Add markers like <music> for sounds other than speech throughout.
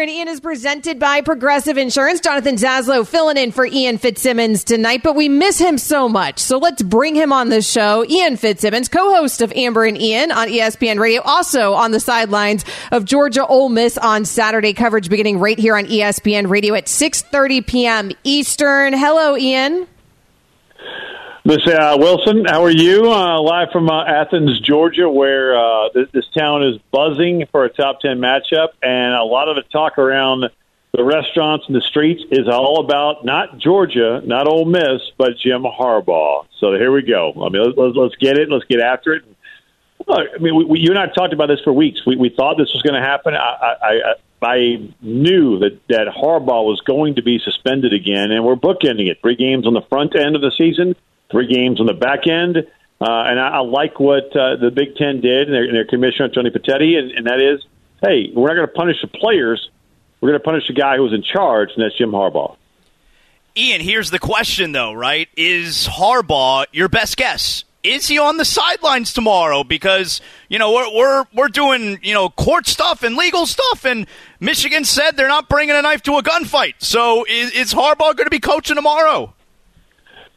and Ian is presented by Progressive Insurance. Jonathan Zaslow filling in for Ian Fitzsimmons tonight, but we miss him so much. So let's bring him on the show. Ian Fitzsimmons, co-host of Amber and Ian on ESPN Radio, also on the sidelines of Georgia Ole Miss on Saturday coverage beginning right here on ESPN Radio at 6:30 p.m. Eastern. Hello, Ian. Miss uh, Wilson, how are you? Uh, live from uh, Athens, Georgia, where uh, this, this town is buzzing for a top 10 matchup, and a lot of the talk around the restaurants and the streets is all about not Georgia, not Ole Miss, but Jim Harbaugh. So here we go. I mean, let's, let's get it. Let's get after it. Look, I mean, we, we, you and I have talked about this for weeks. We, we thought this was going to happen. I, I, I, I knew that, that Harbaugh was going to be suspended again, and we're bookending it. Three games on the front end of the season – three games on the back end. Uh, and I, I like what uh, the Big Ten did and their, and their commissioner, Tony Petitti, and, and that is, hey, we're not going to punish the players. We're going to punish the guy who's in charge, and that's Jim Harbaugh. Ian, here's the question, though, right? Is Harbaugh your best guess? Is he on the sidelines tomorrow? Because you know we're we're we're doing you know court stuff and legal stuff, and Michigan said they're not bringing a knife to a gunfight. So is, is Harbaugh going to be coaching tomorrow?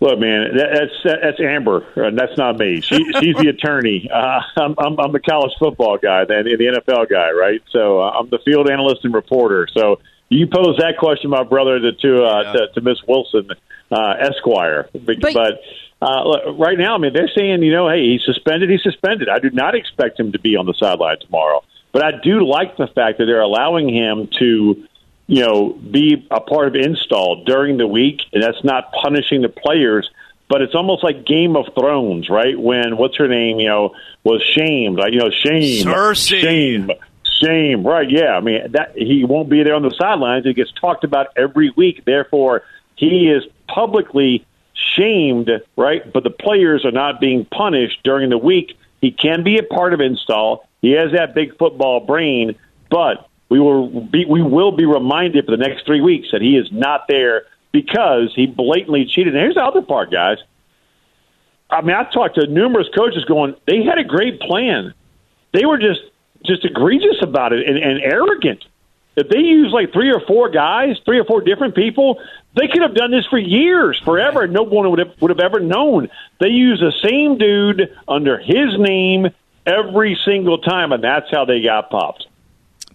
Look, man, that, that's that's Amber. Uh, that's not me. She, <laughs> she's the attorney. Uh, I'm, I'm I'm the college football guy, then the NFL guy, right? So uh, I'm the field analyst and reporter. So you pose that question, my brother, to to, uh, yeah. to, to Miss Wilson, uh, Esquire. But, but uh, look, right now, I mean, they're saying, you know, hey, he's suspended. He's suspended. I do not expect him to be on the sideline tomorrow. But I do like the fact that they're allowing him to you know, be a part of install during the week, and that's not punishing the players. But it's almost like Game of Thrones, right? When what's her name, you know, was shamed, like you know, shame, Cersei. shame, shame, right? Yeah, I mean that he won't be there on the sidelines. He gets talked about every week. Therefore, he is publicly shamed, right? But the players are not being punished during the week. He can be a part of install. He has that big football brain, but we will be we will be reminded for the next three weeks that he is not there because he blatantly cheated. And here's the other part, guys. I mean, I talked to numerous coaches going, they had a great plan. They were just just egregious about it and, and arrogant. If they used like three or four guys, three or four different people, they could have done this for years, forever, and no one would have would have ever known. They use the same dude under his name every single time, and that's how they got popped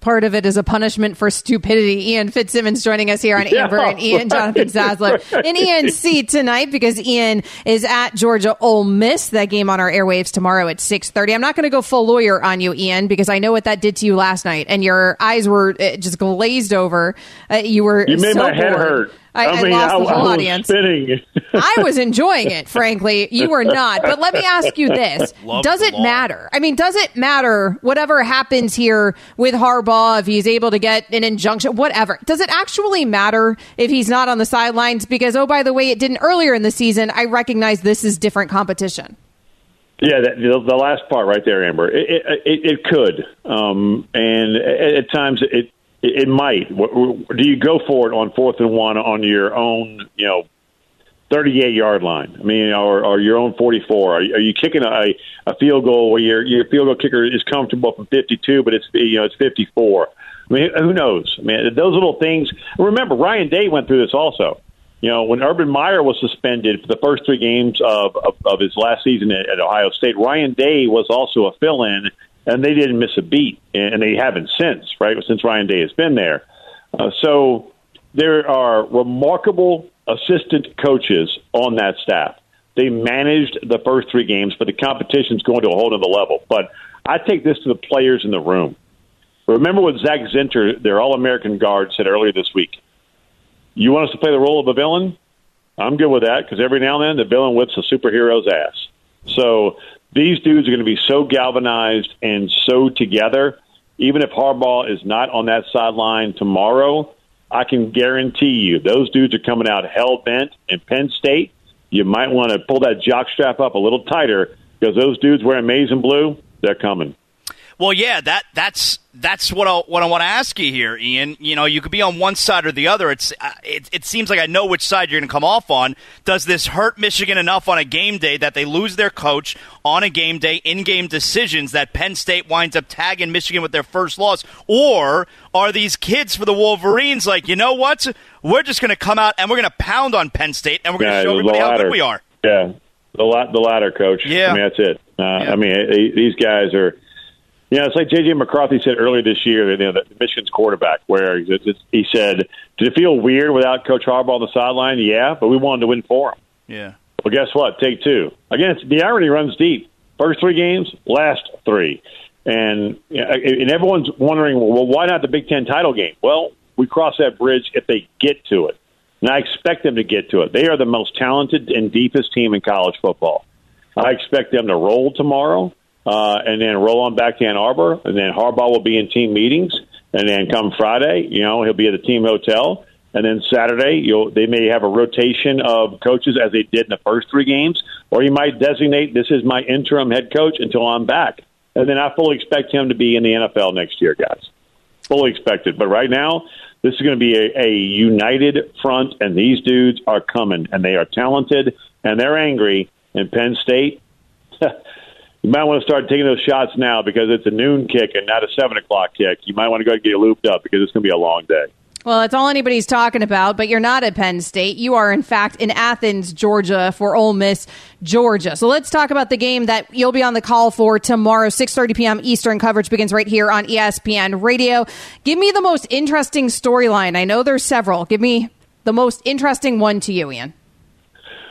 part of it is a punishment for stupidity. Ian Fitzsimmons joining us here on yeah, Amber and Ian <laughs> right, Jonathan right. in Ian's seat tonight because Ian is at Georgia Ole Miss. That game on our airwaves tomorrow at six thirty. I'm not going to go full lawyer on you, Ian, because I know what that did to you last night, and your eyes were uh, just glazed over. Uh, you were you made so my head hurt. I, I, mean, lost I, the whole I audience. Spinning. <laughs> I was enjoying it, frankly. You were <laughs> not. But let me ask you this: <laughs> Love Does it matter? I mean, does it matter whatever happens here with Harbaugh if he's able to get an injunction, whatever? Does it actually matter if he's not on the sidelines? Because oh, by the way, it didn't earlier in the season. I recognize this is different competition. Yeah, that, the, the last part right there, Amber. It, it, it could, um, and at times it it, might. Do you go for it on fourth and one on your own, you know, 38 yard line? I mean, or, or your own 44? Are, are you kicking a, a field goal where your your field goal kicker is comfortable from 52, but it's you know it's 54? I mean, who knows? I mean, those little things. Remember, Ryan Day went through this also. You know, when Urban Meyer was suspended for the first three games of, of, of his last season at, at Ohio State, Ryan Day was also a fill in and they didn't miss a beat, and they haven't since, right? Since Ryan Day has been there. Uh, so there are remarkable assistant coaches on that staff. They managed the first three games, but the competition's going to a whole other level. But I take this to the players in the room. Remember what Zak Zinter, their All American guard, said earlier this week. You want us to play the role of a villain? I'm good with that because every now and then the villain whips a superhero's ass. So these dudes are going to be so galvanized and so together. Even if Harbaugh is not on that sideline tomorrow, I can guarantee you those dudes are coming out hell bent. In Penn State, you might want to pull that jock strap up a little tighter because those dudes wearing and blue, they're coming. Well, yeah, that that's that's what I, what I want to ask you here, Ian. You know, you could be on one side or the other. It's uh, it, it seems like I know which side you're going to come off on. Does this hurt Michigan enough on a game day that they lose their coach on a game day, in-game decisions that Penn State winds up tagging Michigan with their first loss, or are these kids for the Wolverines like, you know what? We're just going to come out and we're going to pound on Penn State and we're going to Yeah, show everybody how good we are. Yeah, the la- the latter, coach. Yeah. I mean that's it. Uh, Yeah. I mean they, these guys are. Know, it's like JJ McCarthy said earlier this year. You know, the Michigan's quarterback, where he said- he said, "Did it feel weird without Coach Harbaugh on the sideline? Yeah, but we wanted to win for him. Yeah. Well, guess what? Take two. Again, it's, the irony runs deep. First three games, last three, and and everyone's wondering, well, why not the Big Ten title game? Well, we cross that bridge if they get to it, and I expect them to get to it. They are the most talented and deepest team in college football. I expect them to roll tomorrow, uh, and then roll on back to Ann Arbor, and then Harbaugh will be in team meetings, and then come Friday, you know, he'll be at the team hotel. And then Saturday, you'll, they may have a rotation of coaches as they did in the first three games, or he might designate this is my interim head coach until I'm back. And then I fully expect him to be in the NFL next year, guys. Fully expected. But right now, this is going to be a, a united front, and these dudes are coming, and they are talented, and they're angry. And Penn State, <laughs> you might want to start taking those shots now because it's a noon kick and not a seven o'clock kick. You might want to go and get looped up because it's going to be a long day. Well, that's all anybody's talking about, but you're not at Penn State. You are, in fact, in Athens, Georgia for Ole Miss, Georgia. So let's talk about the game that you'll be on the call for tomorrow. 6.30 p.m. Eastern coverage begins right here on ESPN Radio. Give me the most interesting storyline. I know there's several. Give me the most interesting one to you, Ian.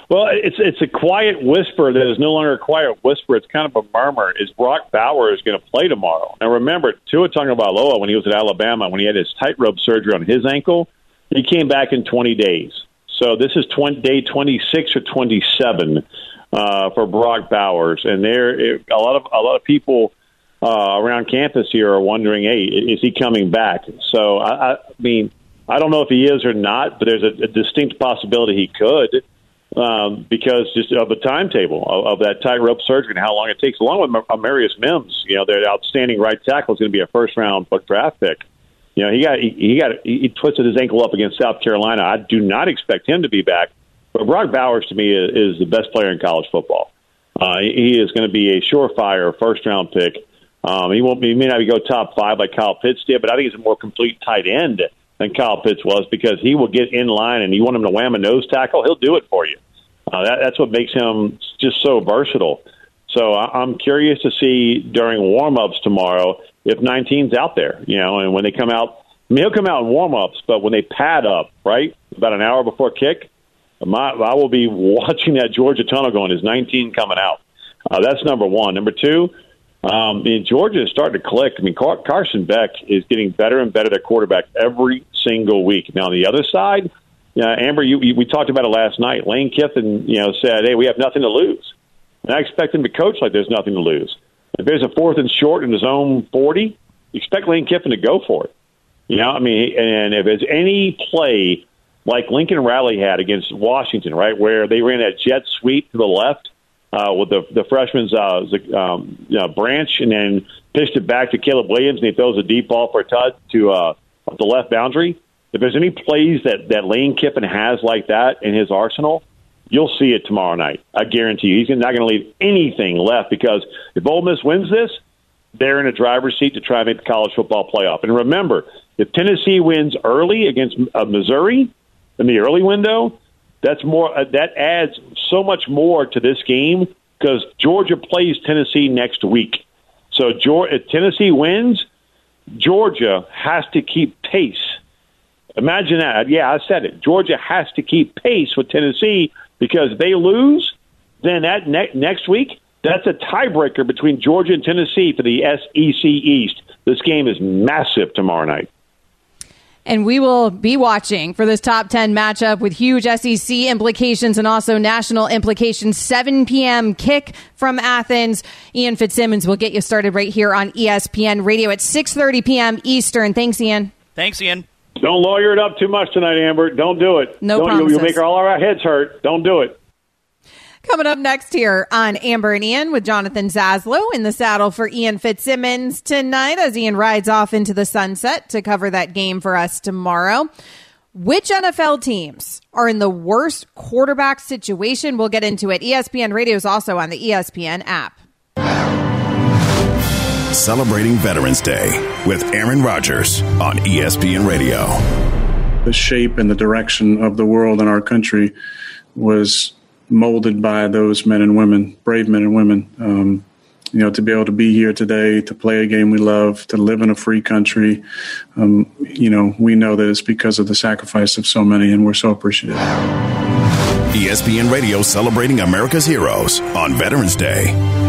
Well, it's it's a quiet whisper that is no longer a quiet whisper. It's kind of a murmur. Is Brock Bowers going to play tomorrow? Now, remember, Tua Tagovailoa, when he was at Alabama, when he had his tightrope surgery on his ankle, he came back in 20 days. So this is 20, day 26 or 27 uh, for Brock Bowers, and there a lot of a lot of people uh, around campus here are wondering, hey, is he coming back? So I, I mean, I don't know if he is or not, but there's a, a distinct possibility he could um, because just of the timetable of, of that tightrope surgery and how long it takes. Along with Marius Mims, you know, their outstanding right tackle is going to be a first round draft pick. You know, he got he, he got he twisted his ankle up against South Carolina. I do not expect him to be back, but Brock Bowers to me is, is the best player in college football. Uh, he is going to be a surefire first round pick. Um, he won't. He may not go top five like Kyle Pitts did, but I think he's a more complete tight end than Kyle Pitts was because he will get in line and you want him to wham a nose tackle, he'll do it for you. Uh, that, that's what makes him just so versatile. So I, I'm curious to see during warm-ups tomorrow if 19's out there, you know, and when they come out, I mean, he'll come out in warm-ups, but when they pad up, right, about an hour before kick, my, I will be <laughs> watching that Georgia tunnel going, is 19 coming out? Uh, that's number one. Number two, um, mean, Georgia is starting to click. I mean, Carson Beck is getting better and better at quarterback every single week. Now, on the other side, uh, Amber, you, you, we talked about it last night. Lane Kiffin, you know, said, "Hey, we have nothing to lose," and I expect him to coach like there's nothing to lose. If there's a fourth and short in his own forty, expect Lane Kiffin to go for it. You know, I mean, and if there's any play like Lincoln Riley had against Washington, right, where they ran that jet sweep to the left uh, with the the freshman's uh, um, you know, branch, and then pitched it back to Caleb Williams, and he throws a deep ball for a touch to uh, the left boundary. If there's any plays that that Lane Kiffin has like that in his arsenal, you'll see it tomorrow night. I guarantee you, he's not going to leave anything left because if Ole Miss wins this, they're in a driver's seat to try and make the college football playoff. And remember, if Tennessee wins early against uh, Missouri in the early window, that's more. Uh, that adds so much more to this game because Georgia plays Tennessee next week. So Georgia, if Tennessee wins, Georgia has to keep pace. Imagine that. Yeah, I said it. Georgia has to keep pace with Tennessee because they lose, then that ne- next week that's a tiebreaker between Georgia and Tennessee for the SEC East. This game is massive tomorrow night. And we will be watching for this top 10 matchup with huge SEC implications and also national implications. 7 p.m. kick from Athens. Ian Fitzsimmons will get you started right here on ESPN Radio at 6.30 p.m. Eastern. Thanks, Ian. Thanks, Ian. Don't lawyer it up too much tonight, Amber. Don't do it. No Don't, promises. You'll make all our heads hurt. Don't do it. Coming up next here on Amber and Ian with Jonathan Zaslow in the saddle for Ian Fitzsimmons tonight as Ian rides off into the sunset to cover that game for us tomorrow. Which NFL teams are in the worst quarterback situation? We'll get into it. ESPN Radio is also on the ESPN app. Celebrating Veterans Day with Aaron Rodgers on ESPN Radio. The shape and the direction of the world and our country was molded by those men and women, brave men and women. Um, you know, to be able to be here today, to play a game we love, to live in a free country, um, you know, we know that it's because of the sacrifice of so many, and we're so appreciative. ESPN Radio celebrating America's heroes on Veterans Day.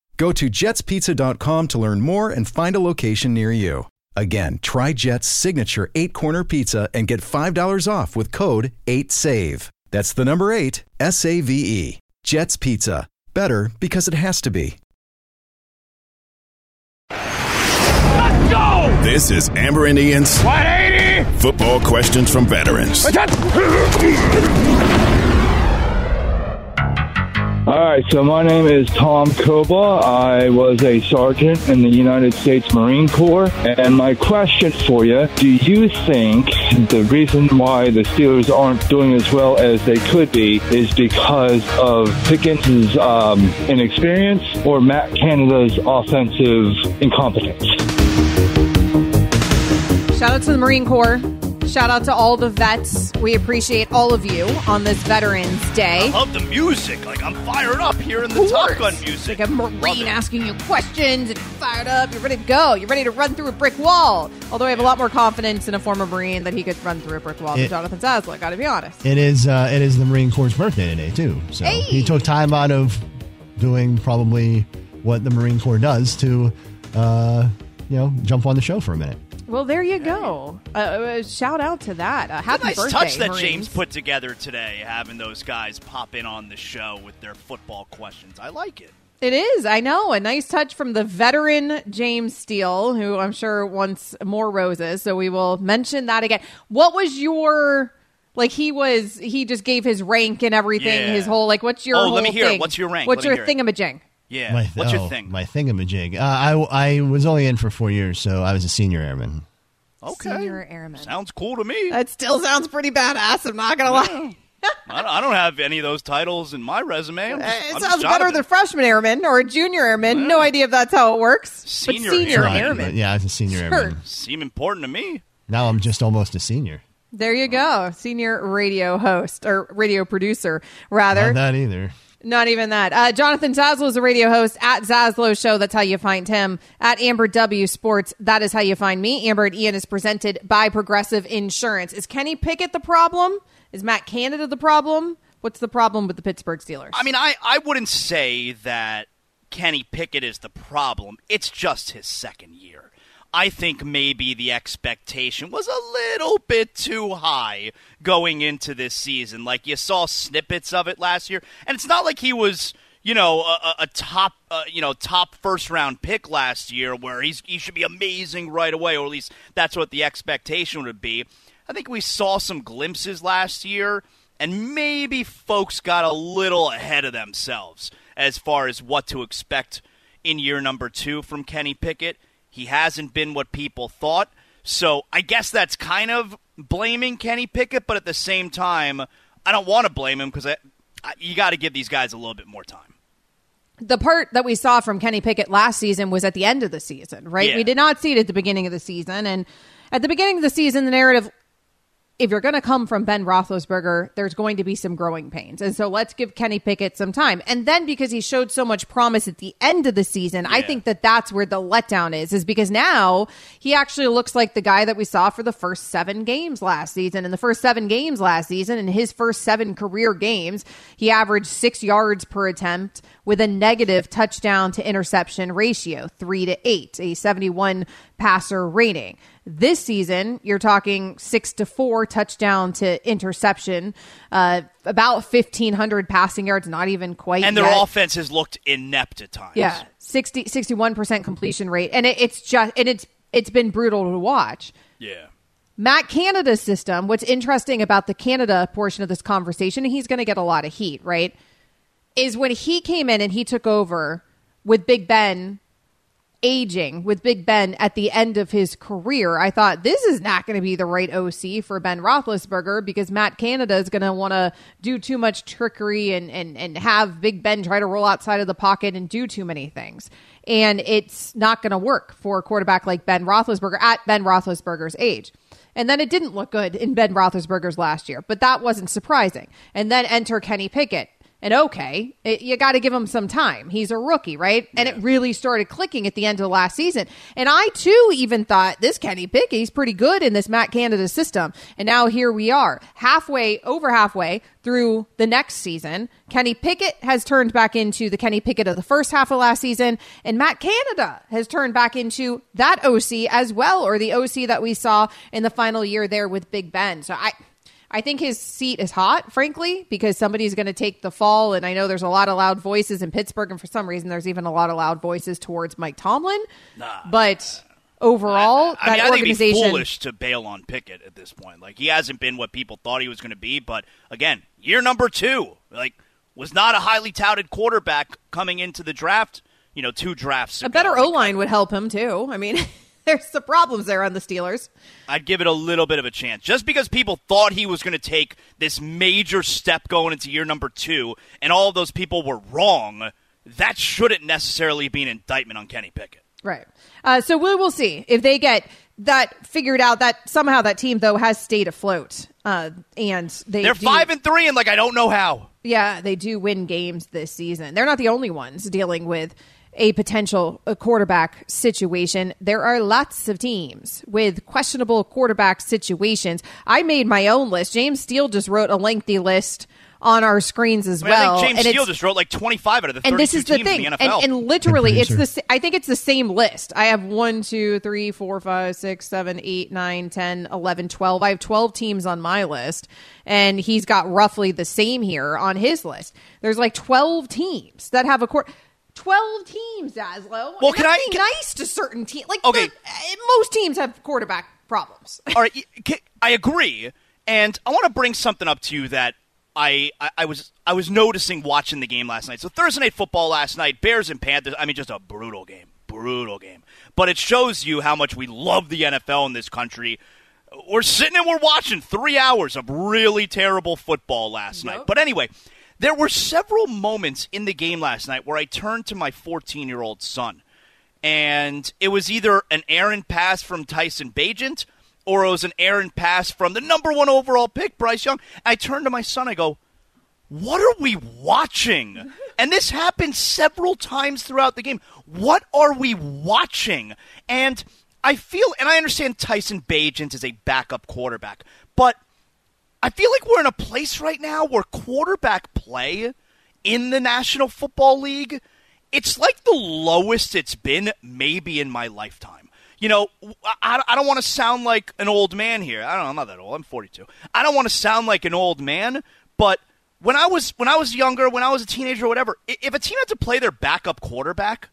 Go to jetspizza.com to learn more and find a location near you. Again, try Jet's signature eight corner pizza and get $5 off with code 8SAVE. That's the number eight, S A V E. Jet's Pizza. Better because it has to be. Let's go! This is Amber and Ian's 180 Football Questions from Veterans. <laughs> All right, so my name is Tom Koba. I was a sergeant in the United States Marine Corps. And my question for you do you think the reason why the Steelers aren't doing as well as they could be is because of Pickett's um, inexperience or Matt Canada's offensive incompetence? Shout out to the Marine Corps. Shout out to all the vets. We appreciate all of you on this Veterans Day. I love the music. Like I'm fired up here in the Top Gun music. Like a Marine asking you questions and fired up. You're ready to go. You're ready to run through a brick wall. Although I have a lot more confidence in a former Marine that he could run through a brick wall than Jonathan Zaslow. Got to be honest. It is uh, it is the Marine Corps' birthday today too. So Hey! he took time out of doing probably what the Marine Corps does to uh, you know jump on the show for a minute. Well, there you go. Uh, Uh, shout out to that. Uh, happy nice birthday, touch that Marines. James put together today, having those guys pop in on the show with their football questions. I like it. It is. I know. A nice touch from the veteran James Steele, who I'm sure wants more roses. So we will mention that again. What was your like? He was. He just gave his rank and everything. Yeah. His whole like. What's your? Oh, let me hear it. What's your rank? What's Let your thingamajig? Yeah. My, What's your oh, thing? My thingamajig. Uh, I I was only in for four years, so I was a senior airman. Okay. Senior airman. Sounds cool to me. That still sounds pretty badass. I'm not gonna lie. I don't, I don't have any of those titles in my resume. I'm just, Uh, I'm It just sounds better Jonathan. than freshman airman or a junior airman. No idea if that's how it works. Senior but senior airman. airman. But yeah, I was a senior Sure. airman. Seem important to me. Now I'm just almost a senior. There you go. Senior radio host or radio producer, rather. Not that either. Not even that. Uh, Jonathan Zaslow is a radio host at Zaslow Show. That's how you find him. At Amber W Sports, that is how you find me. Amber and Ian is presented by Progressive Insurance. Is Kenny Pickett the problem? Is Matt Canada the problem? What's the problem with the Pittsburgh Steelers? I mean, I, I wouldn't say that Kenny Pickett is the problem. It's just his second year. I think maybe the expectation was a little bit too high going into this season. Like you saw snippets of it last year, and it's not like he was, you know, a, a- top, uh, you know, top first round pick last year where he's he should be amazing right away, or at least that's what the expectation would be. I think we saw some glimpses last year, and maybe folks got a little ahead of themselves as far as what to expect in year number two from Kenny Pickett. He hasn't been what people thought. So I guess that's kind of blaming Kenny Pickett, but at the same time, I don't want to blame him because you got to give these guys a little bit more time. The part that we saw from Kenny Pickett last season was at the end of the season, right? Yeah. We did not see it at the beginning of the season. And at the beginning of the season, the narrative if you're going to come from Ben Roethlisberger, there's going to be some growing pains. And so let's give Kenny Pickett some time. And then because he showed so much promise at the end of the season, I think that that's where the letdown is, is because now he actually looks like the guy that we saw for the first seven games last season. In the first seven games last season, in his first seven career games, he averaged six yards per attempt with a negative touchdown to interception ratio, three to eight, a 71 passer rating. This season, you're talking six to four touchdown to interception, uh, about 1,500 passing yards, not even quite. And their yet. offense has looked inept at times. Yeah, 60, 61% completion rate. And it, it's just, and it's, it's been brutal to watch. Yeah. Matt Canada's system, what's interesting about the Canada portion of this conversation, and he's going to get a lot of heat, right? Is when he came in and he took over with Big Ben aging, with Big Ben at the end of his career, I thought this is not going to be the right OC for Ben Roethlisberger because Matt Canada is going to want to do too much trickery and, and, and have Big Ben try to roll outside of the pocket and do too many things. And it's not going to work for a quarterback like Ben Roethlisberger at Ben Roethlisberger's age. And then it didn't look good in Ben Roethlisberger's last year, but that wasn't surprising. And then enter Kenny Pickett. And okay, it, you got to give him some time. He's a rookie, right? And it really started clicking at the end of the last season. And I too even thought this Kenny Pickett, he's pretty good in this Matt Canada system. And now here we are, halfway, over halfway through the next season. Kenny Pickett has turned back into the Kenny Pickett of the first half of last season, and Matt Canada has turned back into that OC as well, or the OC that we saw in the final year there with Big Ben. So I. I think his seat is hot, frankly, because somebody's going to take the fall. And I know there's a lot of loud voices in Pittsburgh, and for some reason, there's even a lot of loud voices towards Mike Tomlin. Nah. but overall, I mean, that I think it'd be foolish to bail on Pickett at this point. Like he hasn't been what people thought he was going to be. But again, year number two, like was not a highly touted quarterback coming into the draft. You know, two drafts. a better O line would help him too. I mean, <laughs> <laughs> there's some problems there on the Steelers. I'd give it a little bit of a chance. Just because people thought he was going to take this major step going into year number two, and all of those people were wrong, that shouldn't necessarily be an indictment on Kenny Pickett. Right. Uh, so we will see if they get that figured out. That somehow that team though has stayed afloat, uh, and they They're do- five and three, and like I don't know how. Yeah, they do win games this season. They're not the only ones dealing with a potential uh, quarterback situation. There are lots of teams with questionable quarterback situations. I made my own list. James Steele just wrote a lengthy list on our screens as I, mean, I well. think James and Steele just wrote like 25 out of the 32 and this is the teams thing, in the and, NFL. and literally, it's the. producer. sa- I think it's the same list. I have one, two, three, four, five, six, seven, eight, nine, 10, 11, 12. I have twelve teams on my list, and he's got roughly the same here on his list. There's like twelve teams that have a court. Twelve teams, Zaslow. Well, can I- being can- nice to certain teams? Like, Okay. the- uh, most teams have quarterback problems. All right, I agree, and I want to bring something up to you that I, I I was I was noticing watching the game last night. So Thursday night football last night, Bears and Panthers. I mean, just a brutal game, brutal game. But it shows you how much we love the NFL in this country. We're sitting and we're watching three hours of really terrible football last night. But anyway, there were several moments in the game last night where I turned to my 14 year old son and it was either an errant pass from Tyson Bagent or it was an errant pass from the number one overall pick, Bryce Young. I turned to my son, I go, What are we watching? <laughs> And this happened several times throughout the game. What are we watching? And I feel, and I understand Tyson Bagent is a backup quarterback, but I feel like we're in a place right now where quarterback play in the National Football League, it's like the lowest it's been maybe in my lifetime. You know, I, I don't want to sound like an old man here. I don't know, I'm not that old. I'm 42. I don't want to sound like an old man, but when I was when I was younger, when I was a teenager or whatever, if a team had to play their backup quarterback,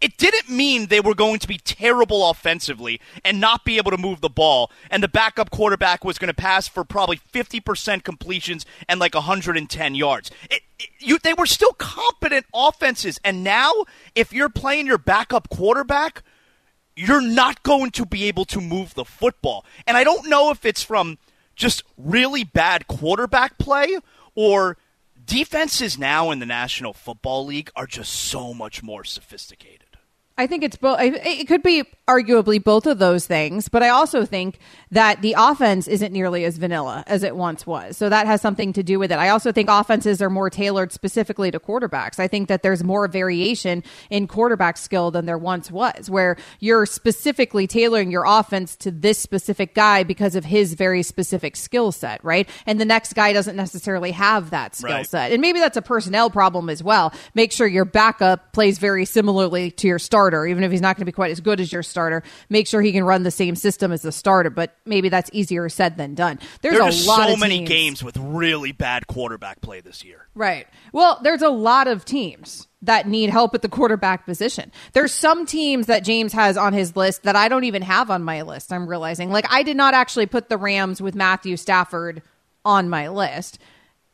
it didn't mean they were going to be terrible offensively and not be able to move the ball, and the backup quarterback was going to pass for probably 50% completions and like 110 yards. It, it- you, they were still competent offenses, and now if you're playing your backup quarterback, you're not going to be able to move the football. And I don't know if it's from just really bad quarterback play or defenses now in the National Football League are just so much more sophisticated. I think it's both. It could be arguably both of those things, but I also think that the offense isn't nearly as vanilla as it once was. So that has something to do with it. I also think offenses are more tailored specifically to quarterbacks. I think that there's more variation in quarterback skill than there once was, where you're specifically tailoring your offense to this specific guy because of his very specific skill set, right? And the next guy doesn't necessarily have that skill right. set. And maybe that's a personnel problem as well. Make sure your backup plays very similarly to your starter starter, even if he's not going to be quite as good as your starter. Make sure he can run the same system as the starter, but maybe that's easier said than done. There's there a lot so of many games with really bad quarterback play this year. Right. Well, there's a lot of teams that need help at the quarterback position. There's some teams that James has on his list that I don't even have on my list. I'm realizing. Like I did not actually put the Rams with Matthew Stafford on my list.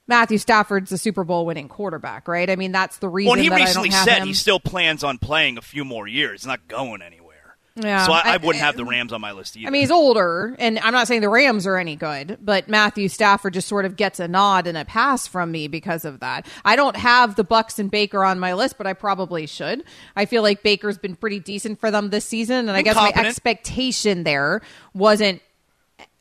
Matthew Stafford's a Super Bowl winning quarterback, right? I mean, that's the reason. Well, he recently said him. he still plans on playing a few more years. He's not going anywhere. Yeah, so I, I wouldn't I, have the Rams on my list either. I mean, he's older, and I'm not saying the Rams are any good, but Matthew Stafford just sort of gets a nod and a pass from me because of that. I don't have the Bucs and Baker on my list, but I probably should. I feel like Baker's been pretty decent for them this season, and I guess my expectation there wasn't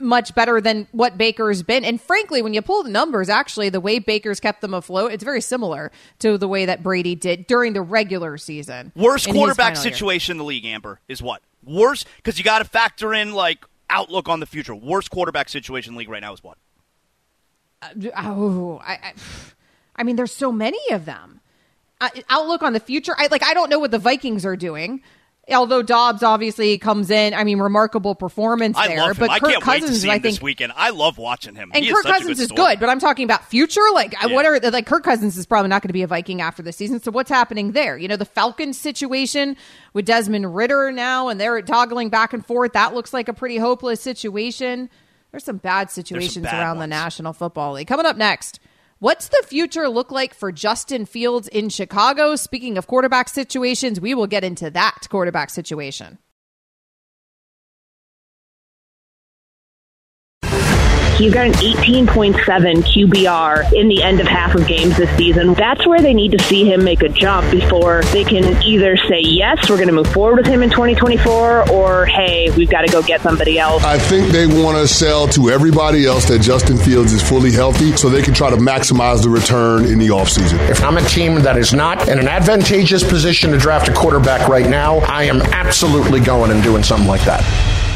much better than what Baker's been. And frankly, when you pull the numbers, actually, the way Baker's kept them afloat, it's very similar to the way that Brady did during the regular season. Worst quarterback situation year. in the league, Amber, is what? Worst? Because you got to factor in, like, outlook on the future. Worst quarterback situation in the league right now is what? Uh, oh, I, I, I, mean, there's so many of them. Uh, outlook on the future. I like. I don't know what the Vikings are doing although Dobbs obviously comes in, I mean, remarkable performance I there. But I Kirk Cousins, I think this weekend. I love watching him. And he Kirk Cousins good is good, but I'm talking about future. Like, yeah. what are like Kirk Cousins is probably not going to be a Viking after the season. So what's happening there? You know, the Falcons situation with Desmond Ridder now, and they're toggling back and forth. That looks like a pretty hopeless situation. There's some bad situations some bad around ones. the National Football League. Coming up next. What's the future look like for Justin Fields in Chicago? Speaking of quarterback situations, we will get into that quarterback situation. He's got an 18.7 QBR in the end of half of games this season. That's where they need to see him make a jump before they can either say, yes, we're going to move forward with him in 2024, or hey, we've got to go get somebody else. I think they want to sell to everybody else that Justin Fields is fully healthy so they can try to maximize the return in the offseason. If I'm a team that is not in an advantageous position to draft a quarterback right now, I am absolutely going and doing something like that.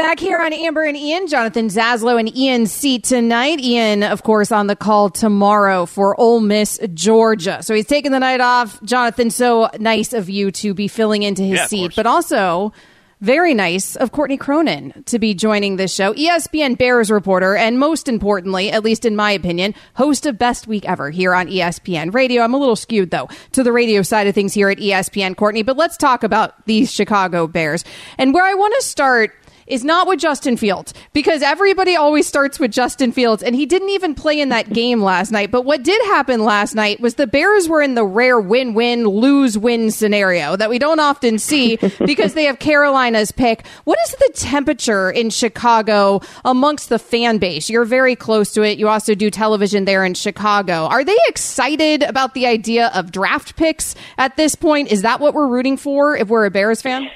Back here on Amber and Ian, Jonathan Zaslow and Ian seat tonight. Ian, of course, on the call tomorrow for Ole Miss, Georgia. So he's taking the night off. Jonathan, so nice of you to be filling into his yeah, seat, but also very nice of Courtney Cronin to be joining this show. ESPN Bears reporter, and most importantly, at least in my opinion, host of Best Week Ever here on ESPN Radio. I'm a little skewed, though, to the radio side of things here at ESPN, Courtney, but let's talk about these Chicago Bears. And where I want to start is not with Justin Fields because everybody always starts with Justin Fields and he didn't even play in that game last night. But what did happen last night was the Bears were in the rare win win, lose win scenario that we don't often see <laughs> because they have Carolina's pick. What is the temperature in Chicago amongst the fan base? You're very close to it. You also do television there in Chicago. Are they excited about the idea of draft picks at this point? Is that what we're rooting for if we're a Bears fan?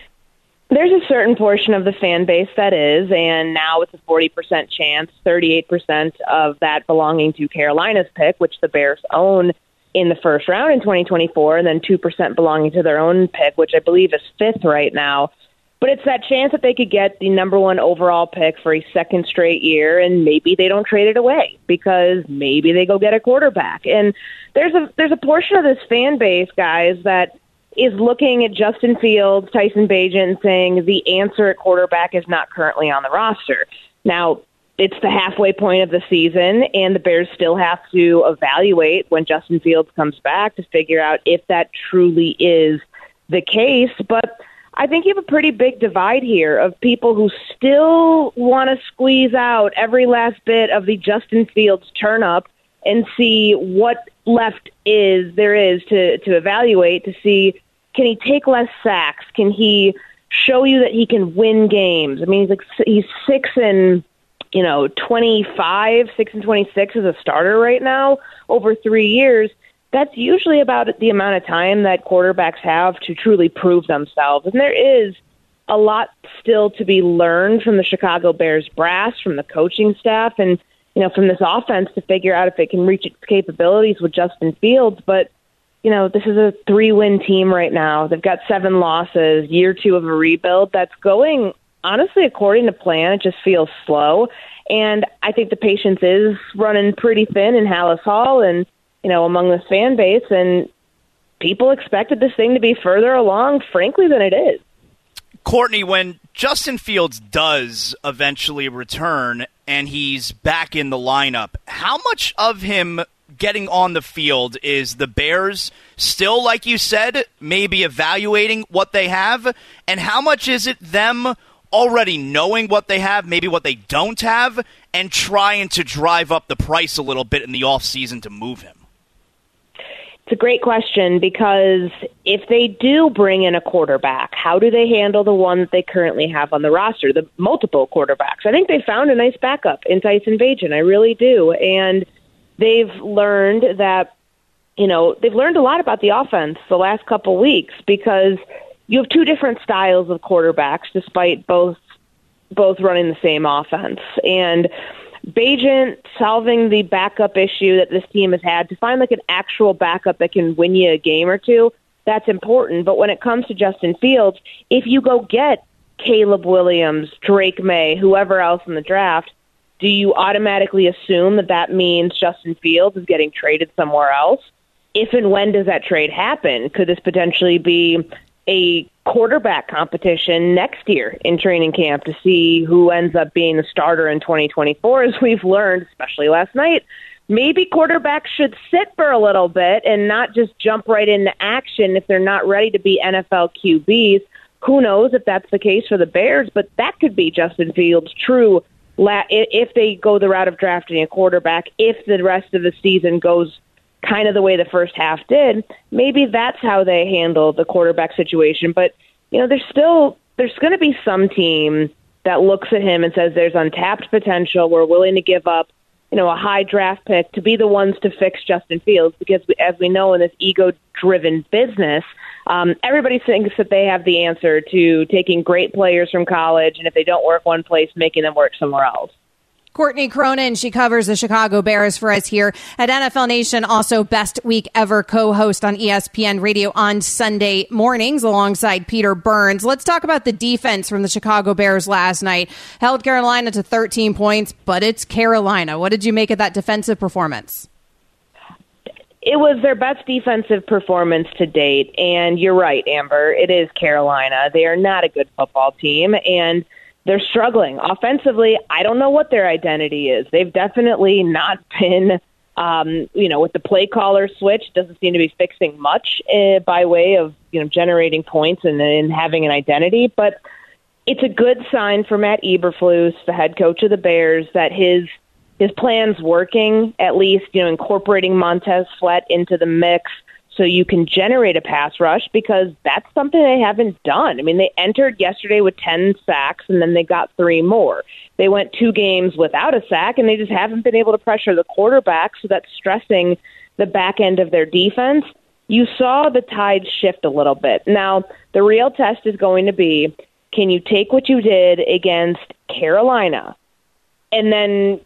There's a certain portion of the fan base that is, and now it's a 40% chance, 38% of that belonging to Carolina's pick, which the Bears own in the first round in 2024, and then 2% belonging to their own pick, which I believe is fifth right now. But it's that chance that they could get the number one overall pick for a second straight year, and maybe they don't trade it away because maybe they go get a quarterback. And there's a there's a portion of this fan base, guys, that is looking at Justin Fields, Tyson and saying the answer at quarterback is not currently on the roster. Now, it's the halfway point of the season, and the Bears still have to evaluate when Justin Fields comes back to figure out if that truly is the case. But I think you have a pretty big divide here of people who still want to squeeze out every last bit of the Justin Fields turn up and see what left is there is to to evaluate to see can he take less sacks? Can he show you that he can win games? I mean, he's like he's six and you know, 25, 6 and 26 as a starter right now over three years, that's usually about the amount of time that quarterbacks have to truly prove themselves. And there is a lot still to be learned from the Chicago Bears brass, from the coaching staff, and, you know, from this offense to figure out if it can reach its capabilities with Justin Fields. But, you know, this is a three win team right now. They've got seven losses, year two of a rebuild that's going honestly, according to plan, it just feels slow. And I think the patience is running pretty thin in Halas Hall and, you know, among the fan base. And people expected this thing to be further along, frankly, than it is. Courtney, when Justin Fields does eventually return and he's back in the lineup, how much of him getting on the field is the Bears still, like you said, maybe evaluating what they have? And how much is it them already knowing what they have, maybe what they don't have, and trying to drive up the price a little bit in the offseason to move him? It's a great question because if they do bring in a quarterback, how do they handle the one that they currently have on the roster, the multiple quarterbacks? I think they found a nice backup in Tyson Bagent. I really do. And they've learned that, you know, they've learned a lot about the offense the last couple weeks because – you have two different styles of quarterbacks, despite both both running the same offense. And Bagent solving the backup issue that this team has had to find like an actual backup that can win you a game or two, that's important. But when it comes to Justin Fields, if you go get Caleb Williams, Drake Maye, whoever else in the draft, do you automatically assume that that means Justin Fields is getting traded somewhere else? If and when does that trade happen? Could this potentially be a quarterback competition next year in training camp to see who ends up being the starter in 2024. As we've learned, especially last night, maybe quarterbacks should sit for a little bit and not just jump right into action if they're not ready to be NFL QBs. Who knows if that's the case for the Bears, but that could be Justin Fields' true if they go the route of drafting a quarterback, if the rest of the season goes kind of the way the first half did, maybe that's how they handle the quarterback situation. But, you know, there's still there's going to be some team that looks at him and says there's untapped potential. We're willing to give up, you know, a high draft pick to be the ones to fix Justin Fields because, we, as we know, in this ego-driven business, um, everybody thinks that they have the answer to taking great players from college, and if they don't work one place, making them work somewhere else. Courtney Cronin, she covers the Chicago Bears for us here at NFL Nation, also Best Week Ever co host on ESPN Radio on Sunday mornings alongside Peter Burns. Let's talk about the defense from the Chicago Bears last night. Held Carolina to 13 points, but it's Carolina. What did you make of that defensive performance? It was their best defensive performance to date. And you're right, Amber. It is Carolina. They are not a good football team. And they're struggling offensively. I don't know what their identity is. They've definitely not <laughs> been, um, you know, with the play caller switch. Doesn't seem to be fixing much uh, by way of you know generating points and, and having an identity. But it's a good sign for Matt Eberflus, the head coach of the Bears, that his his plan's working. At least you know incorporating Montez Sweat into the mix so you can generate a pass rush because that's something they haven't done. I mean, they entered yesterday with 10 sacks and then they got three more. They went two games without a sack and they just haven't been able to pressure the quarterback, so that's stressing the back end of their defense. You saw the tide shift a little bit. Now, the real test is going to be can you take what you did against Carolina and then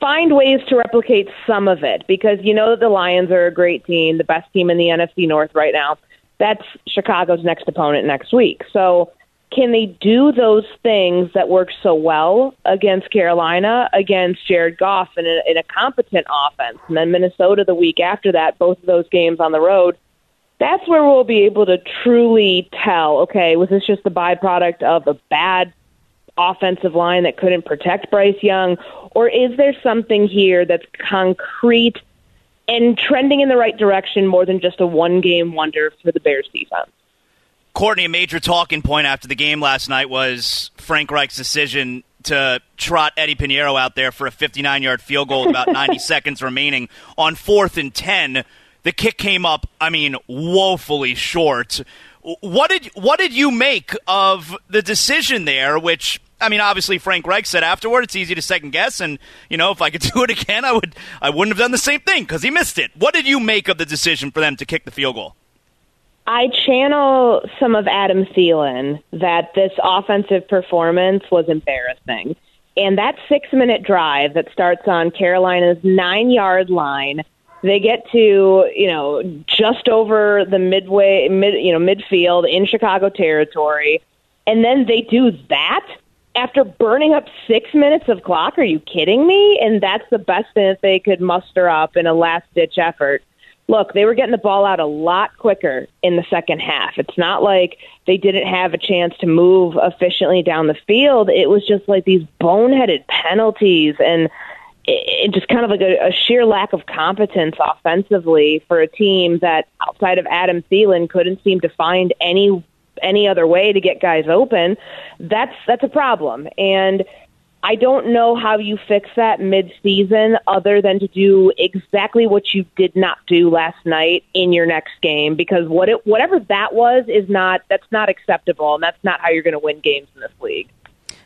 find ways to replicate some of it because you know that the Lions are a great team, the best team in the NFC North right now. That's Chicago's next opponent next week. So, can they do those things that work so well against Carolina, against Jared Goff in a, in a competent offense, and then Minnesota the week after that, both of those games on the road? That's where we'll be able to truly tell okay, was this just the byproduct of a bad offensive line that couldn't protect Bryce Young? Or is there something here that's concrete and trending in the right direction more than just a one game wonder for the Bears defense? Courtney, a major talking point after the game last night was Frank Reich's decision to trot Eddie Piñeiro out there for a 59 yard field goal with about 90 <laughs> seconds remaining on fourth and 10. The kick came up, I mean, woefully short. What did what did you make of the decision there, which I mean, obviously Frank Reich said afterward it's easy to second guess, and you know if I could <laughs> do it again, I would. I wouldn't have done the same thing because he missed it. What did you make of the decision for them to kick the field goal? I channel some of Adam Thielen that this offensive performance was embarrassing. And that six minute drive that starts on Carolina's nine yard line, they get to, you know, just over the midway, mid, you know, midfield in Chicago territory. And then they do that after burning up six minutes of clock. Are you kidding me? And that's the best thing that they could muster up in a last ditch effort look, they were getting the ball out a lot quicker in the second half. It's not like they didn't have a chance to move efficiently down the field. It was just like these boneheaded penalties and it, just kind of like a, a sheer lack of competence offensively for a team that outside of Adam Thielen couldn't seem to find any any other way to get guys open. That's that's a problem. And I don't know how you fix that mid-season other than to do exactly what you did not do last night in your next game because what it, whatever that was is not that's not acceptable and that's not how you're going to win games in this league.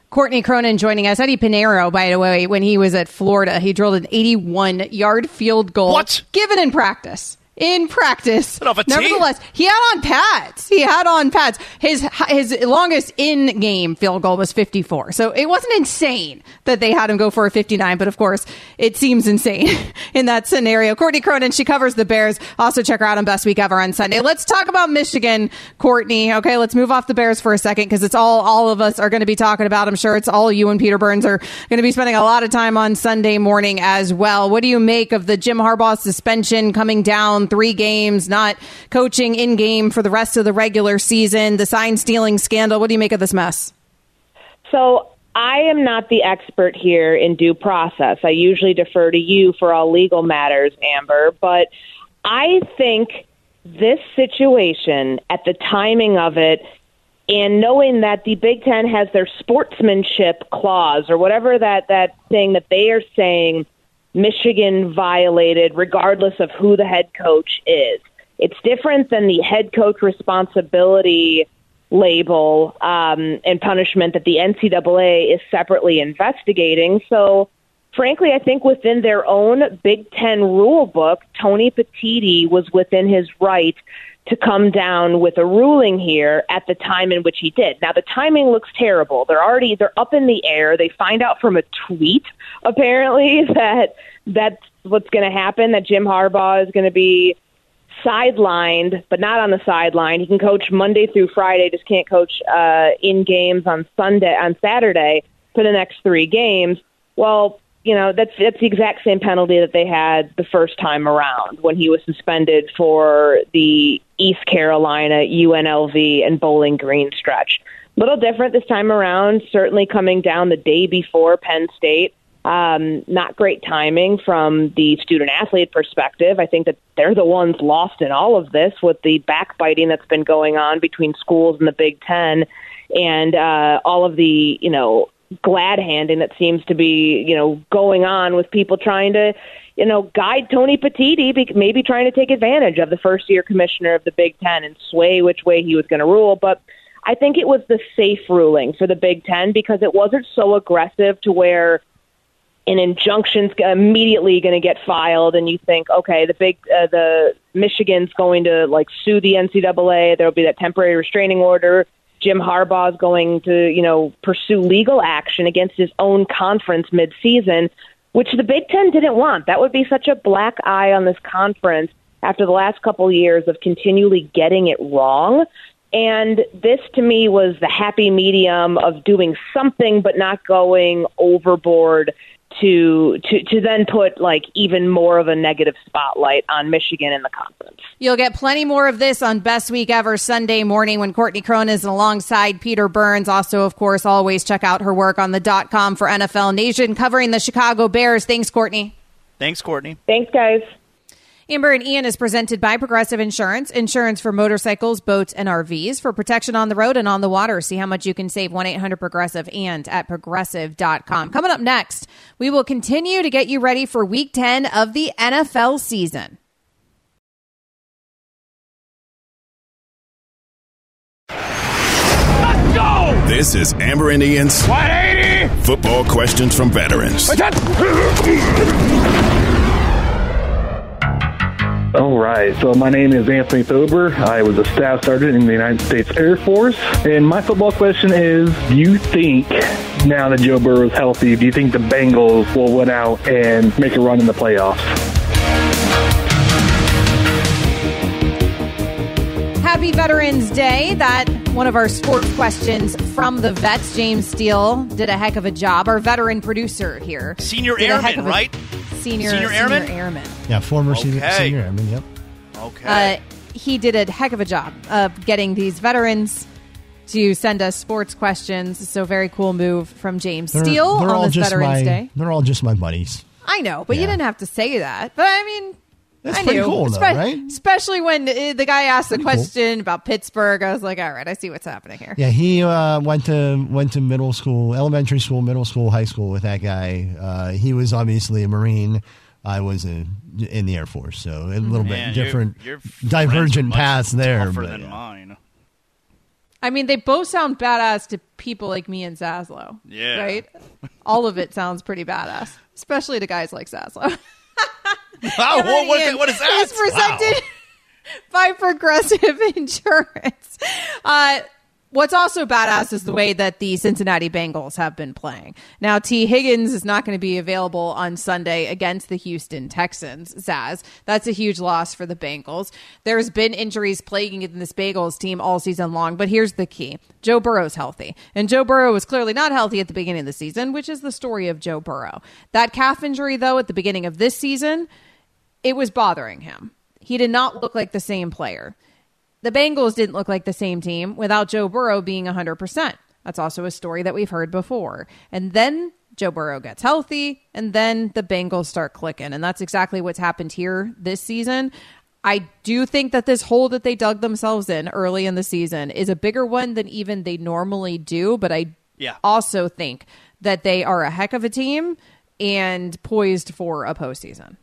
Courtney Cronin joining us. Eddy Piñeiro, by the way, when he was at Florida, he drilled an 81 yard field goal. What? Given in practice in practice. Nevertheless, he had on pads. He had on pads. His his longest in game field goal was 54. So it wasn't insane that they had him go for a 59, but of course, it seems insane <laughs> in that scenario. Courtney Cronin, she covers the Bears. Also check her out on Best Week Ever on Sunday. Let's talk about Michigan, Courtney. Okay, let's move off the Bears for a second because it's all all of us are going to be talking about. I'm sure it's all you and Peter Burns are going to be spending a lot of time on Sunday morning as well. What do you make of the Jim Harbaugh suspension coming down three games, not coaching in game for the rest of the regular season, the sign stealing scandal. What do you make of this mess? So I am not the expert here in due process. I usually defer to you for all legal matters, Amber, but I think this situation at the timing of it and knowing that the Big Ten has their sportsmanship clause or whatever that, that thing that they are saying Michigan violated, regardless of who the head coach is. It's different than the head coach responsibility label um, and punishment that the NCAA is separately investigating. So, frankly, I think within their own Big Ten rule book, Tony Petitti was within his right to come down with a ruling here at the time in which he did. Now the timing looks terrible. They're already they're up in the air. They find out from a tweet apparently <laughs> that that's what's going to happen that Jim Harbaugh is going to be sidelined, but not on the sideline. He can coach Monday through Friday, just can't coach uh in games on Sunday on Saturday for the next 3 games. Well, you know that's that's the exact same penalty that they had the first time around when he was suspended for the East Carolina, UNLV, and Bowling Green stretch. Little different this time around. Certainly coming down the day before Penn State. Um, not great timing from the student athlete perspective. I think that they're the ones lost in all of this with the backbiting that's been going on between schools and the Big Ten and uh, all of the you know glad handing that seems to be, you know, going on with people trying to, you know, guide Tony Petitti, maybe trying to take advantage of the first year commissioner of the Big Ten and sway which way he was going to rule. But I think it was the safe ruling for the Big Ten because it wasn't so aggressive to where an injunction's immediately going to get filed, and you think, okay, the big uh, the Michigan's going to like sue the NCAA. There'll be that temporary restraining order. Jim Harbaugh is going to, you know, pursue legal action against his own conference midseason, which the Big Ten didn't want. That would be such a black eye on this conference after the last couple of years of continually getting it wrong. And this to me was the happy medium of doing something but not going overboard to to to then put like even more of a negative spotlight on Michigan in the conference. You'll get plenty more of this on Best Week Ever Sunday morning when Courtney Cronin is alongside Peter Burns. Also, of course, always check out her work on the dot com for NFL Nation covering the Chicago Bears. Thanks, Courtney. Thanks, Courtney. Thanks, guys. Amber and Ian is presented by Progressive Insurance. Insurance for motorcycles, boats, and RVs for protection on the road and on the water. See how much you can save 1 800 Progressive and at progressive.com. Coming up next, we will continue to get you ready for week 10 of the NFL season. Let's go! This is Amber and Ian's 180 Football Questions from Veterans. <laughs> All right. So my name is Anthony Thober. I was a staff sergeant in the United States Air Force. And my football question is, do you think now that Joe Burrow is healthy, do you think the Bengals will win out and make a run in the playoffs? Happy Veterans Day. That one of our sports questions from the vets, James Steele, did a heck of a job. Our veteran producer here. Senior did a heck airman, a- right? Senior, Senior airman? airman. Yeah, former senior, Okay. senior airman. Yep. Okay. Uh, he did a heck of a job of getting these veterans to send us sports questions. So very cool move from James They're, Steele they're all on this just Veterans my, Day. They're all just my buddies. I know, but you didn't have to say that. But I mean, That's I pretty knew. cool, though, Espe- right? Especially when uh, the guy asked the Pretty cool. question about Pittsburgh. I was like, all right, I see what's happening here. Yeah, he uh, went to went to middle school, elementary school, middle school, high school with that guy. Uh, he was obviously a Marine. I was a, in the Air Force, so a little Man, bit different, your friends are divergent paths there. But, than yeah. mine. I mean, they both sound badass to people like me and Zaslow. Yeah. Right? All of it sounds pretty badass, especially to guys like Zaslow. <laughs> Wow, what, what, what is that? It's presented <laughs> by Progressive <laughs> Insurance. Uh, what's also badass is the way that the Cincinnati Bengals have been playing. Now, Tee Higgins is not going to be available on Sunday against the Houston Texans, Zaz. That's a huge loss for the Bengals. There's been injuries plaguing this Bengals team all season long, but here's the key Joe Burrow's healthy. And Joe Burrow was clearly not healthy at the beginning of the season, which is the story of Joe Burrow. That calf injury, though, at the beginning of this season, it was bothering him. He did not look like the same player. The Bengals didn't look like the same team without Joe Burrow being 100%. That's also a story that we've heard before. And then Joe Burrow gets healthy, and then the Bengals start clicking. And that's exactly what's happened here this season. I do think that this hole that they dug themselves in early in the season is a bigger one than even they normally do. But I Yeah. also think that they are a heck of a team and poised for a postseason.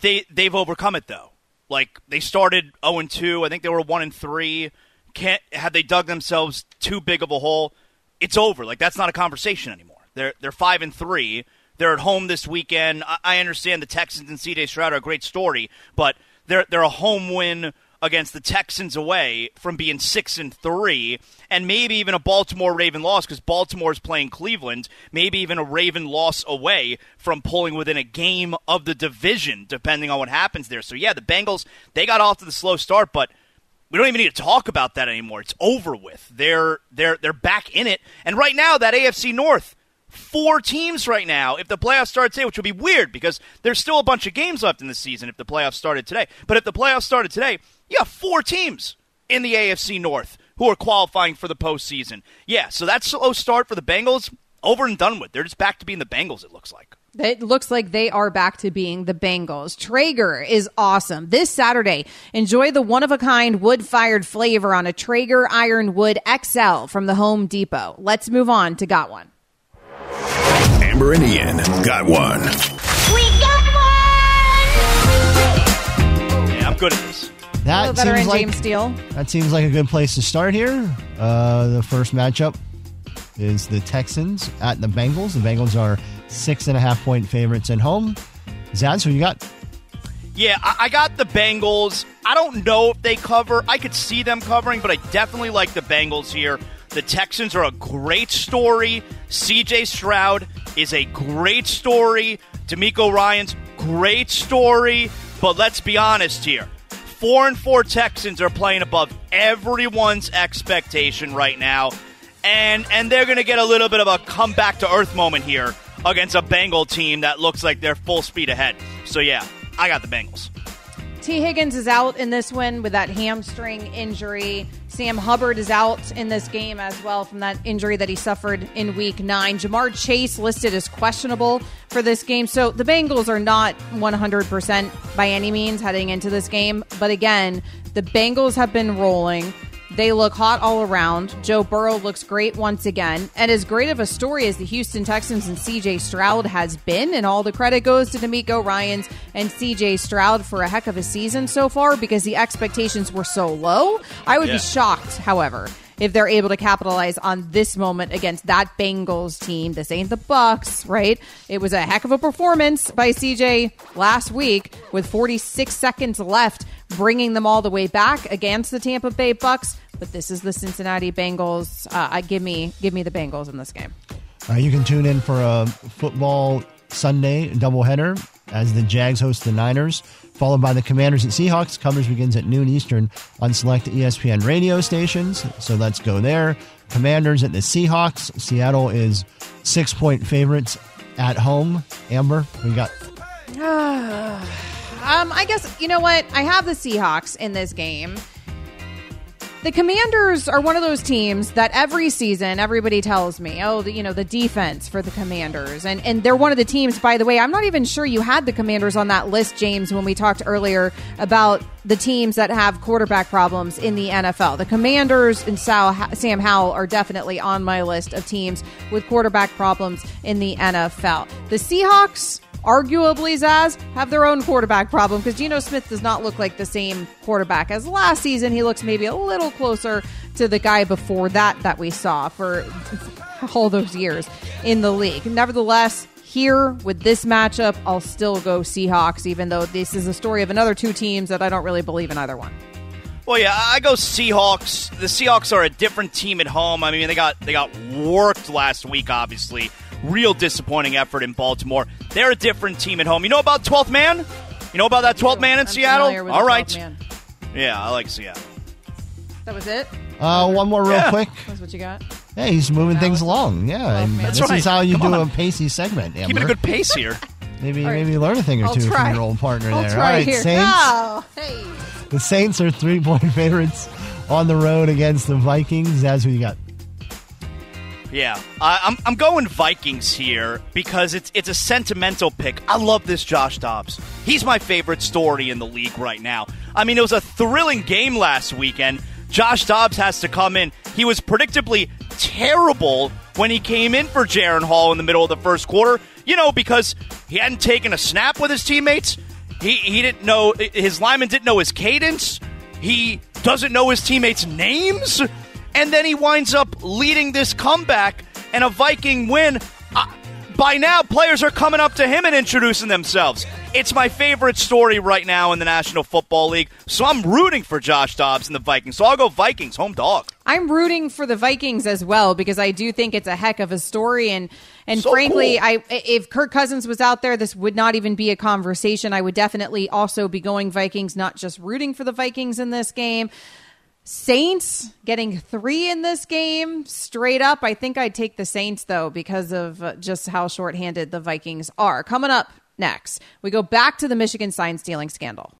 They they've overcome it though. Like they started 0 and 2. I think they were 1 and 3. Can't had they dug themselves too big of a hole, it's over. Like that's not a conversation anymore. They're they're 5 and 3. They're at home this weekend. I, I understand the Texans and CJ Stroud are a great story, but they're they're a home win against the Texans away from being six and three, and maybe even a Baltimore Raven loss because Baltimore is playing Cleveland. Maybe even a Raven loss away from pulling within a game of the division, depending on what happens there. So yeah, the Bengals they got off to the slow start, but we don't even need to talk about that anymore. It's over with. They're they're they're back in it, and right now that AFC North four teams right now. If the playoffs start today, which would be weird because there's still a bunch of games left in the season if the playoffs started today. But if the playoffs started today, you have four teams in the AFC North who are qualifying for the postseason. Yeah, so that slow start for the Bengals over and done with. They're just back to being the Bengals. It looks like. It looks like they are back to being the Bengals. Traeger is awesome. This Saturday, enjoy the one of a kind wood fired flavor on a Traeger Ironwood XL from the Home Depot. Let's move on to Got One. Amber and Ian got one. We got one! Yeah, I'm good at this. That Hello, veteran seems like James Steele. that seems like a good place to start here. Uh, the first matchup is the Texans at the Bengals. The Bengals are six and a half point favorites at home. Zaz, who you got? Yeah, I, I got the Bengals. I don't know if they cover. I could see them covering, but I definitely like the Bengals here. The Texans are a great story. CJ Stroud is a great story. DeMeco Ryans great story. But let's be honest here. Four and four Texans are playing above everyone's expectation right now. And and they're gonna get a little bit of a come back to earth moment here against a Bengal team that looks like they're full speed ahead. So yeah, I got the Bengals. Tee Higgins is out in this one with that hamstring injury. Sam Hubbard is out in this game as well from that injury that he suffered in week nine. Ja'Marr Chase listed as questionable for this game. So the Bengals are not 100% by any means heading into this game. But again, the Bengals have been rolling. They look hot all around. Joe Burrow looks great once again. And as great of a story as the Houston Texans and CJ Stroud has been, and all the credit goes to DeMeco Ryans and CJ Stroud for a heck of a season so far because the expectations were so low. I would Yeah. be shocked, however, if they're able to capitalize on this moment against that Bengals team. This ain't the Bucs, right? It was a heck of a performance by CJ last week with 46 seconds left, bringing them all the way back against the Tampa Bay Bucs. But this is the Cincinnati Bengals. Uh, give me, give me the Bengals in this game. Uh, you can tune in for a football Sunday doubleheader as the Jags host the Niners, followed by the Commanders at Seahawks. Coverage begins at noon Eastern on select ESPN radio stations. So let's go there. Commanders at the Seahawks. Seattle is six point favorites at home. Amber, we got. <sighs> um, I guess you know what? I have the Seahawks in this game. The Commanders are one of those teams that every season everybody tells me, oh, the, you know, the defense for the Commanders. And and they're one of the teams, by the way, I'm not even sure you had the Commanders on that list, James, when we talked earlier about the teams that have quarterback problems in the NFL. The Commanders and Sam Howell are definitely on my list of teams with quarterback problems in the NFL. The Seahawks arguably, Zaz, have their own quarterback problem because Geno Smith does not look like the same quarterback as last season. He looks maybe a little closer to the guy before that that we saw for <laughs> all those years in the league. Nevertheless, here with this matchup, I'll still go Seahawks, even though this is a story of another two teams that I don't really believe in either one. Well, yeah, I go Seahawks. The Seahawks are a different team at home. I mean, they got they got worked last week, obviously. Real disappointing effort in Baltimore. They're a different team at home. You know about 12th man? You know about that 12th man in I'm Seattle? All right. Man. Yeah, I like Seattle. That was it? Uh, one more real Yeah. quick. That's what you got? Hey, he's moving things along. Yeah, and That's this right. is how you Come do on. a pacey segment. Amber. Keeping a good pace here. <laughs> Maybe All right. maybe learn a thing or I'll two try. from your old partner I'll there. try All right, here. Saints. No. Hey. The Saints are three point <laughs> favorites on the road against the Vikings. That's who you got. Yeah, I, I'm I'm going Vikings here because it's it's a sentimental pick. I love this Josh Dobbs. He's my favorite story in the league right now. I mean, it was a thrilling game last weekend. Josh Dobbs has to come in. He was predictably terrible when he came in for Jaren Hall in the middle of the first quarter. You know, because he hadn't taken a snap with his teammates. He he didn't know his lineman didn't know his cadence. He doesn't know his teammates' names and then he winds up leading this comeback and a Viking win. Uh, by now, players are coming up to him and introducing themselves. It's my favorite story right now in the National Football League, so I'm rooting for Josh Dobbs and the Vikings. So I'll go Vikings, home dog. I'm rooting for the Vikings as well because I do think it's a heck of a story and and So frankly, cool. I if Kirk Cousins was out there, this would not even be a conversation. I would definitely also be going Vikings, not just rooting for the Vikings in this game. Saints getting three in this game straight up. I think I'd take the Saints though because of uh, just how shorthanded the Vikings are. Coming up next, we go back to the Michigan sign stealing scandal.